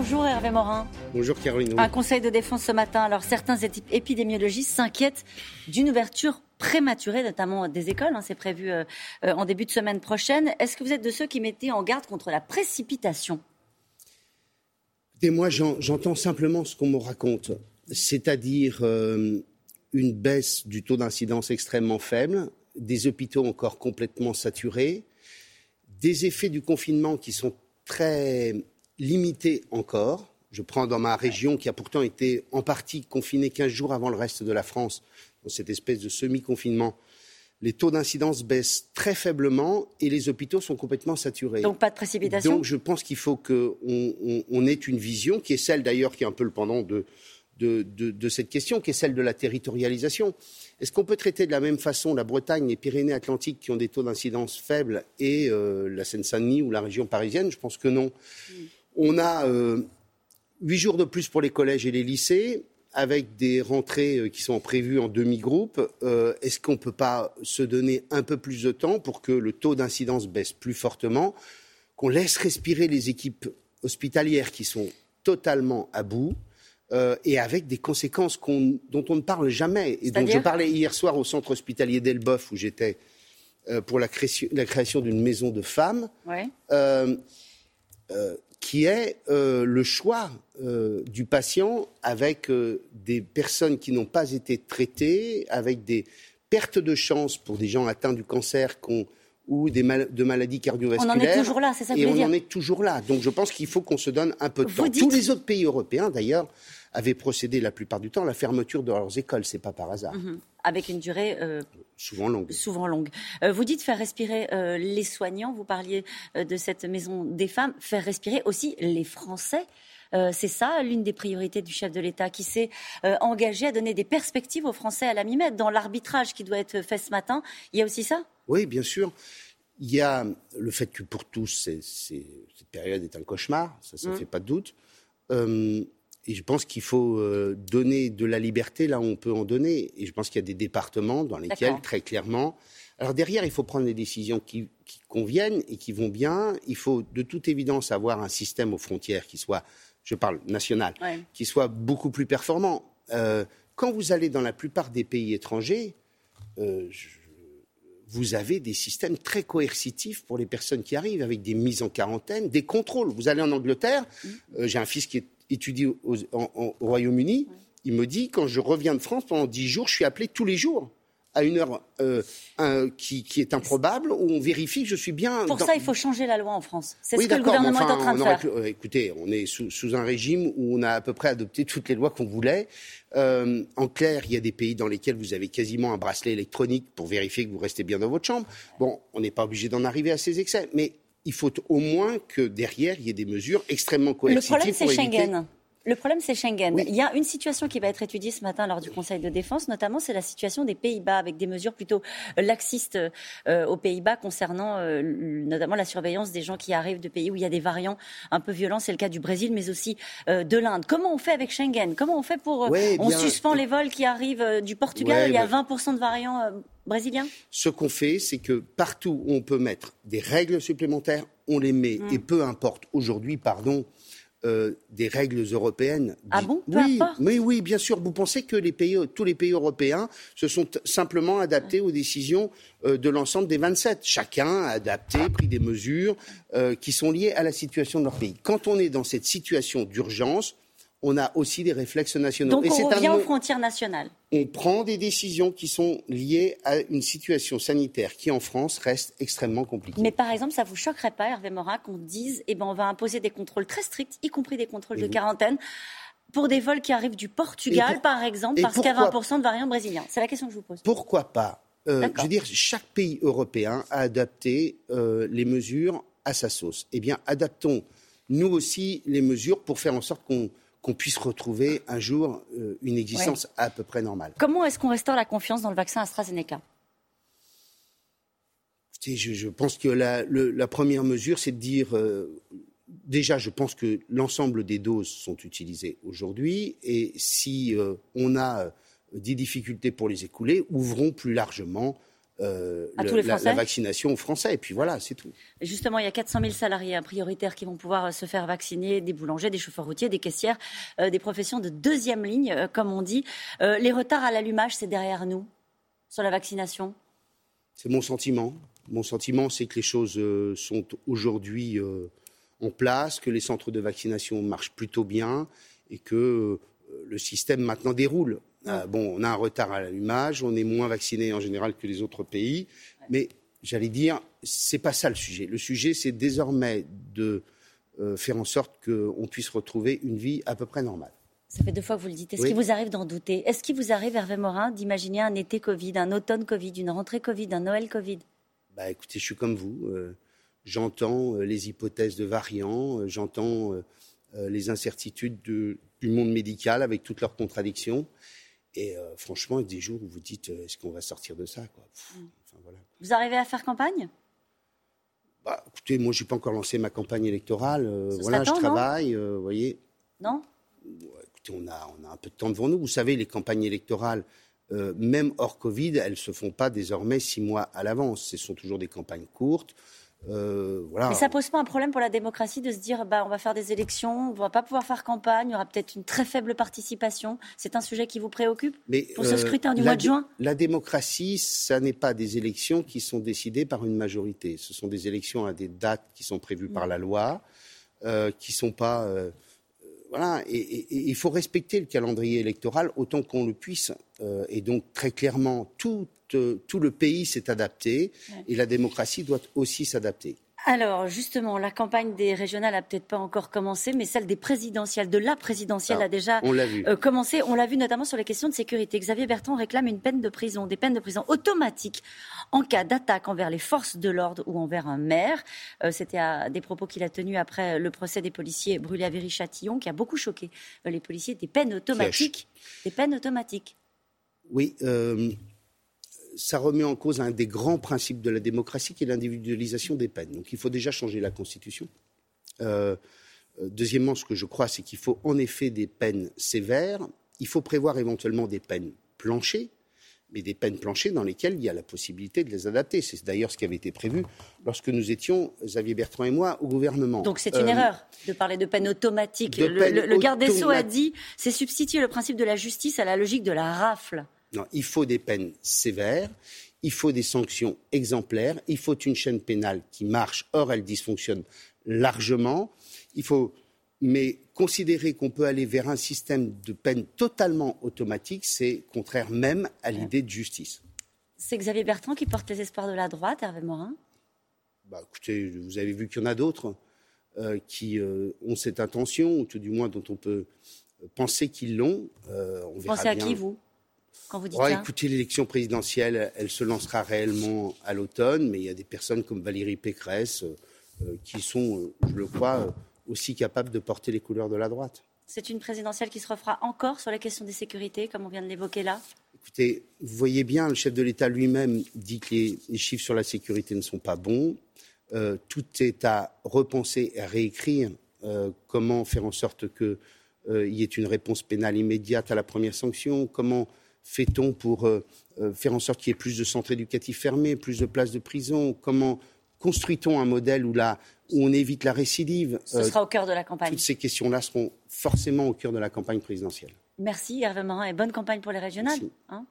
Bonjour Hervé Morin. Bonjour Caroline. Un conseil de défense ce matin. Alors certains épidémiologistes s'inquiètent d'une ouverture prématurée, notamment des écoles. Hein, c'est prévu euh, euh, en début de semaine prochaine. Est-ce que vous êtes de ceux qui mettaient en garde contre la précipitation? Écoutez, moi j'entends simplement ce qu'on me raconte, c'est-à-dire euh, une baisse du taux d'incidence extrêmement faible, des hôpitaux encore complètement saturés, des effets du confinement qui sont très limités encore. Je prends dans ma région qui a pourtant été en partie confinée 15 jours avant le reste de la France, dans cette espèce de semi-confinement. Les taux d'incidence baissent très faiblement et les hôpitaux sont complètement saturés. Donc pas de précipitation Donc je pense qu'il faut qu'on on, ait une vision qui est celle d'ailleurs qui est un peu le pendant de, de, de cette question, qui est celle de la territorialisation. Est-ce qu'on peut traiter de la même façon la Bretagne, les Pyrénées-Atlantiques qui ont des taux d'incidence faibles et euh, la Seine-Saint-Denis ou la région parisienne? Je pense que non. On a euh, huit jours de plus pour les collèges et les lycées avec des rentrées euh, qui sont prévues en demi-groupe, est-ce qu'on ne peut pas se donner un peu plus de temps pour que le taux d'incidence baisse plus fortement, qu'on laisse respirer les équipes hospitalières qui sont totalement à bout euh, et avec des conséquences dont on ne parle jamais? Et dont je parlais hier soir au centre hospitalier d'Elbeuf où j'étais euh, pour la création, d'une maison de femmes, euh, qui est le choix du patient avec des personnes qui n'ont pas été traitées, avec des pertes de chance pour des gens atteints du cancer ou des de maladies cardiovasculaires. On en est toujours là, c'est ça que Et on en est toujours là. Donc je pense qu'il faut qu'on se donne un peu de temps. Tous les autres pays européens, d'ailleurs, avaient procédé la plupart du temps à la fermeture de leurs écoles. C'est pas par hasard. Mhm. Avec une durée euh, souvent longue. Souvent longue. Euh, vous dites faire respirer euh, les soignants. Vous parliez de cette maison des femmes. Faire respirer aussi les Français. c'est ça l'une des priorités du chef de l'État qui s'est engagé à donner des perspectives aux Français à la mi-mai. Dans l'arbitrage qui doit être fait ce matin, il y a aussi ça? Oui, bien sûr. Il y a le fait que pour tous, cette période est un cauchemar, ça, ne mmh. fait pas de doute. Et je pense qu'il faut euh, donner de la liberté là où on peut en donner. Et je pense qu'il y a des départements dans lesquels, très clairement. Alors derrière, il faut prendre des décisions qui, conviennent et qui vont bien. Il faut de toute évidence avoir un système aux frontières qui soit, je parle national, qui soit beaucoup plus performant. Euh, quand vous allez dans la plupart des pays étrangers, euh, vous avez des systèmes très coercitifs pour les personnes qui arrivent, avec des mises en quarantaine, des contrôles. Vous allez en Angleterre, mmh. j'ai un fils qui est étudie au, Royaume-Uni, il me dit quand je reviens de France pendant dix jours, je suis appelé tous les jours à une heure euh, qui, est improbable, où on vérifie que je suis bien. Pour ça, il faut changer la loi en France. C'est ce que le gouvernement est en train de faire. Euh, écoutez, on est sous, un régime où on a à peu près adopté toutes les lois qu'on voulait. Euh, en clair, il y a des pays dans lesquels vous avez quasiment un bracelet électronique pour vérifier que vous restez bien dans votre chambre. Bon, on n'est pas obligé d'en arriver à ces excès, mais il faut au moins que derrière, il y ait des mesures extrêmement coercitives. Le problème, c'est Schengen. Le problème, c'est Schengen. Il y a une situation qui va être étudiée ce matin lors du Conseil de défense, notamment c'est la situation des Pays-Bas, avec des mesures plutôt euh, laxistes euh, aux Pays-Bas concernant euh, notamment la surveillance des gens qui arrivent de pays où il y a des variants un peu violents. C'est le cas du Brésil, mais aussi de l'Inde. Comment on fait avec Schengen? Comment on fait pour... on suspend les vols qui arrivent du Portugal, il y a 20% de variants brésiliens? Ce qu'on fait, c'est que partout où on peut mettre des règles supplémentaires, on les met. Mmh. Et peu importe, aujourd'hui, pardon, euh, des règles européennes. Ah bon Oui, mais oui, bien sûr. Vous pensez que les pays, tous les pays européens se sont simplement adaptés aux décisions euh, de l'ensemble des 27. Chacun a adapté, pris des mesures euh, qui sont liées à la situation de leur pays. Quand on est dans cette situation d'urgence, on a aussi des réflexes nationaux. Donc on revient aux frontières nationales. On prend des décisions qui sont liées à une situation sanitaire qui, en France, reste extrêmement compliquée. Mais par exemple, ça vous choquerait pas, Hervé Morin, qu'on dise, eh ben, on va imposer des contrôles très stricts, y compris des contrôles de quarantaine, pour des vols qui arrivent du Portugal, par exemple, parce qu'il y a 20% de variants brésiliens C'est la question que je vous pose. Pourquoi pas euh, Je veux dire, chaque pays européen a adapté euh, les mesures à sa sauce. Eh bien, adaptons nous aussi les mesures pour faire en sorte qu'on qu'on puisse retrouver un jour euh, une existence à peu près normale. Comment est-ce qu'on restaure la confiance dans le vaccin AstraZeneca? Je, pense que la, première mesure, c'est de dire, euh, déjà, je pense que l'ensemble des doses sont utilisées aujourd'hui, et si euh, on a des difficultés pour les écouler, ouvrons plus largement la, vaccination aux Français. Et puis voilà, c'est tout. Justement, il y a 400 000 salariés prioritaires qui vont pouvoir se faire vacciner, des boulangers, des chauffeurs routiers, des caissières, des professions de deuxième ligne, comme on dit. les retards à l'allumage, c'est derrière nous sur la vaccination? C'est mon sentiment. Mon sentiment, c'est que les choses sont aujourd'hui en place, que les centres de vaccination marchent plutôt bien et que euh, le système maintenant déroule. Euh, bon, on a un retard à l'allumage, on est moins vacciné en général que les autres pays, mais j'allais dire, c'est pas ça le sujet. Le sujet, c'est désormais de euh, faire en sorte qu'on puisse retrouver une vie à peu près normale. Ça fait deux fois que vous le dites. Est-ce qu'il vous arrive d'en douter? Est-ce qu'il vous arrive, Hervé Morin, d'imaginer un été Covid, un automne Covid, une rentrée Covid, un Noël Covid? Bah écoutez, je suis comme vous j'entends euh, les hypothèses de variants, j'entends les incertitudes du monde médical avec toutes leurs contradictions. Et franchement, il y a des jours où vous dites est-ce qu'on va sortir de ça mm. Vous arrivez à faire campagne? Bah, Écoutez, moi, je n'ai pas encore lancé ma campagne électorale. voilà, je travaille, vous voyez. Non? Écoutez, on a, on a un peu de temps devant nous. Vous savez, les campagnes électorales, même hors Covid, elles ne se font pas désormais six mois à l'avance. Ce sont toujours des campagnes courtes. Euh, Mais ça pose pas un problème pour la démocratie de se dire bah, on va faire des élections, on va pas pouvoir faire campagne, il y aura peut-être une très faible participation. C'est un sujet qui vous préoccupe pour ce euh, scrutin du mois de juin? La démocratie, ça n'est pas des élections qui sont décidées par une majorité. Ce sont des élections à des dates qui sont prévues par la loi, euh, qui sont pas. Euh, voilà, et, il faut respecter le calendrier électoral autant qu'on le puisse. et donc, très clairement, tout euh, tout le pays s'est adapté et la démocratie doit aussi s'adapter. Alors justement, la campagne des régionales a peut-être pas encore commencé, mais celle des présidentielles, de la présidentielle, ah, a déjà euh, commencé. On l'a vu notamment sur les questions de sécurité. Xavier Bertrand réclame une peine de prison, des peines de prison automatiques en cas d'attaque envers les forces de l'ordre ou envers un maire. Euh, c'était des propos qu'il a tenus après le procès des policiers brûlés à Viry-Châtillon, qui a beaucoup choqué les policiers. Des peines automatiques, des peines automatiques. Oui ça remet en cause un des grands principes de la démocratie qui est l'individualisation des peines. Donc il faut déjà changer la Constitution. Euh, euh, deuxièmement, ce que je crois, c'est qu'il faut en effet des peines sévères. Il faut prévoir éventuellement des peines planchées, mais des peines planchées dans lesquelles il y a la possibilité de les adapter. C'est d'ailleurs ce qui avait été prévu lorsque nous étions, Xavier Bertrand et moi, au gouvernement. Donc c'est une euh, erreur de parler de peine automatique. le garde des Sceaux a dit c'est substituer le principe de la justice à la logique de la rafle. Non, il faut des peines sévères, il faut des sanctions exemplaires, il faut une chaîne pénale qui marche, or elle dysfonctionne largement. Il faut, mais considérer qu'on peut aller vers un système de peine totalement automatique, c'est contraire même à l'idée de justice. C'est Xavier Bertrand qui porte les espoirs de la droite, Hervé Morin? Bah, Écoutez, vous avez vu qu'il y en a d'autres euh, qui euh, ont cette intention, ou tout du moins dont on peut penser qu'ils l'ont. Euh, Pensez à qui, vous? Quand vous dites Écoutez, l'élection présidentielle, elle se lancera réellement à l'automne, mais il y a des personnes comme Valérie Pécresse euh, qui sont, euh, je le crois, euh, aussi capables de porter les couleurs de la droite. C'est une présidentielle qui se refera encore sur la question des sécurités, comme on vient de l'évoquer là? Écoutez, vous voyez bien, le chef de l'État lui-même dit que les, chiffres sur la sécurité ne sont pas bons. tout est à repenser et à réécrire comment faire en sorte qu'il y ait une réponse pénale immédiate à la première sanction, comment fait-on pour euh, euh, faire en sorte qu'il y ait plus de centres éducatifs fermés, plus de places de prison? Comment construit-on un modèle où, où on évite la récidive? Ce sera au cœur de la campagne. Toutes ces questions-là seront forcément au cœur de la campagne présidentielle. Merci Hervé Morin et bonne campagne pour les régionales. Hein.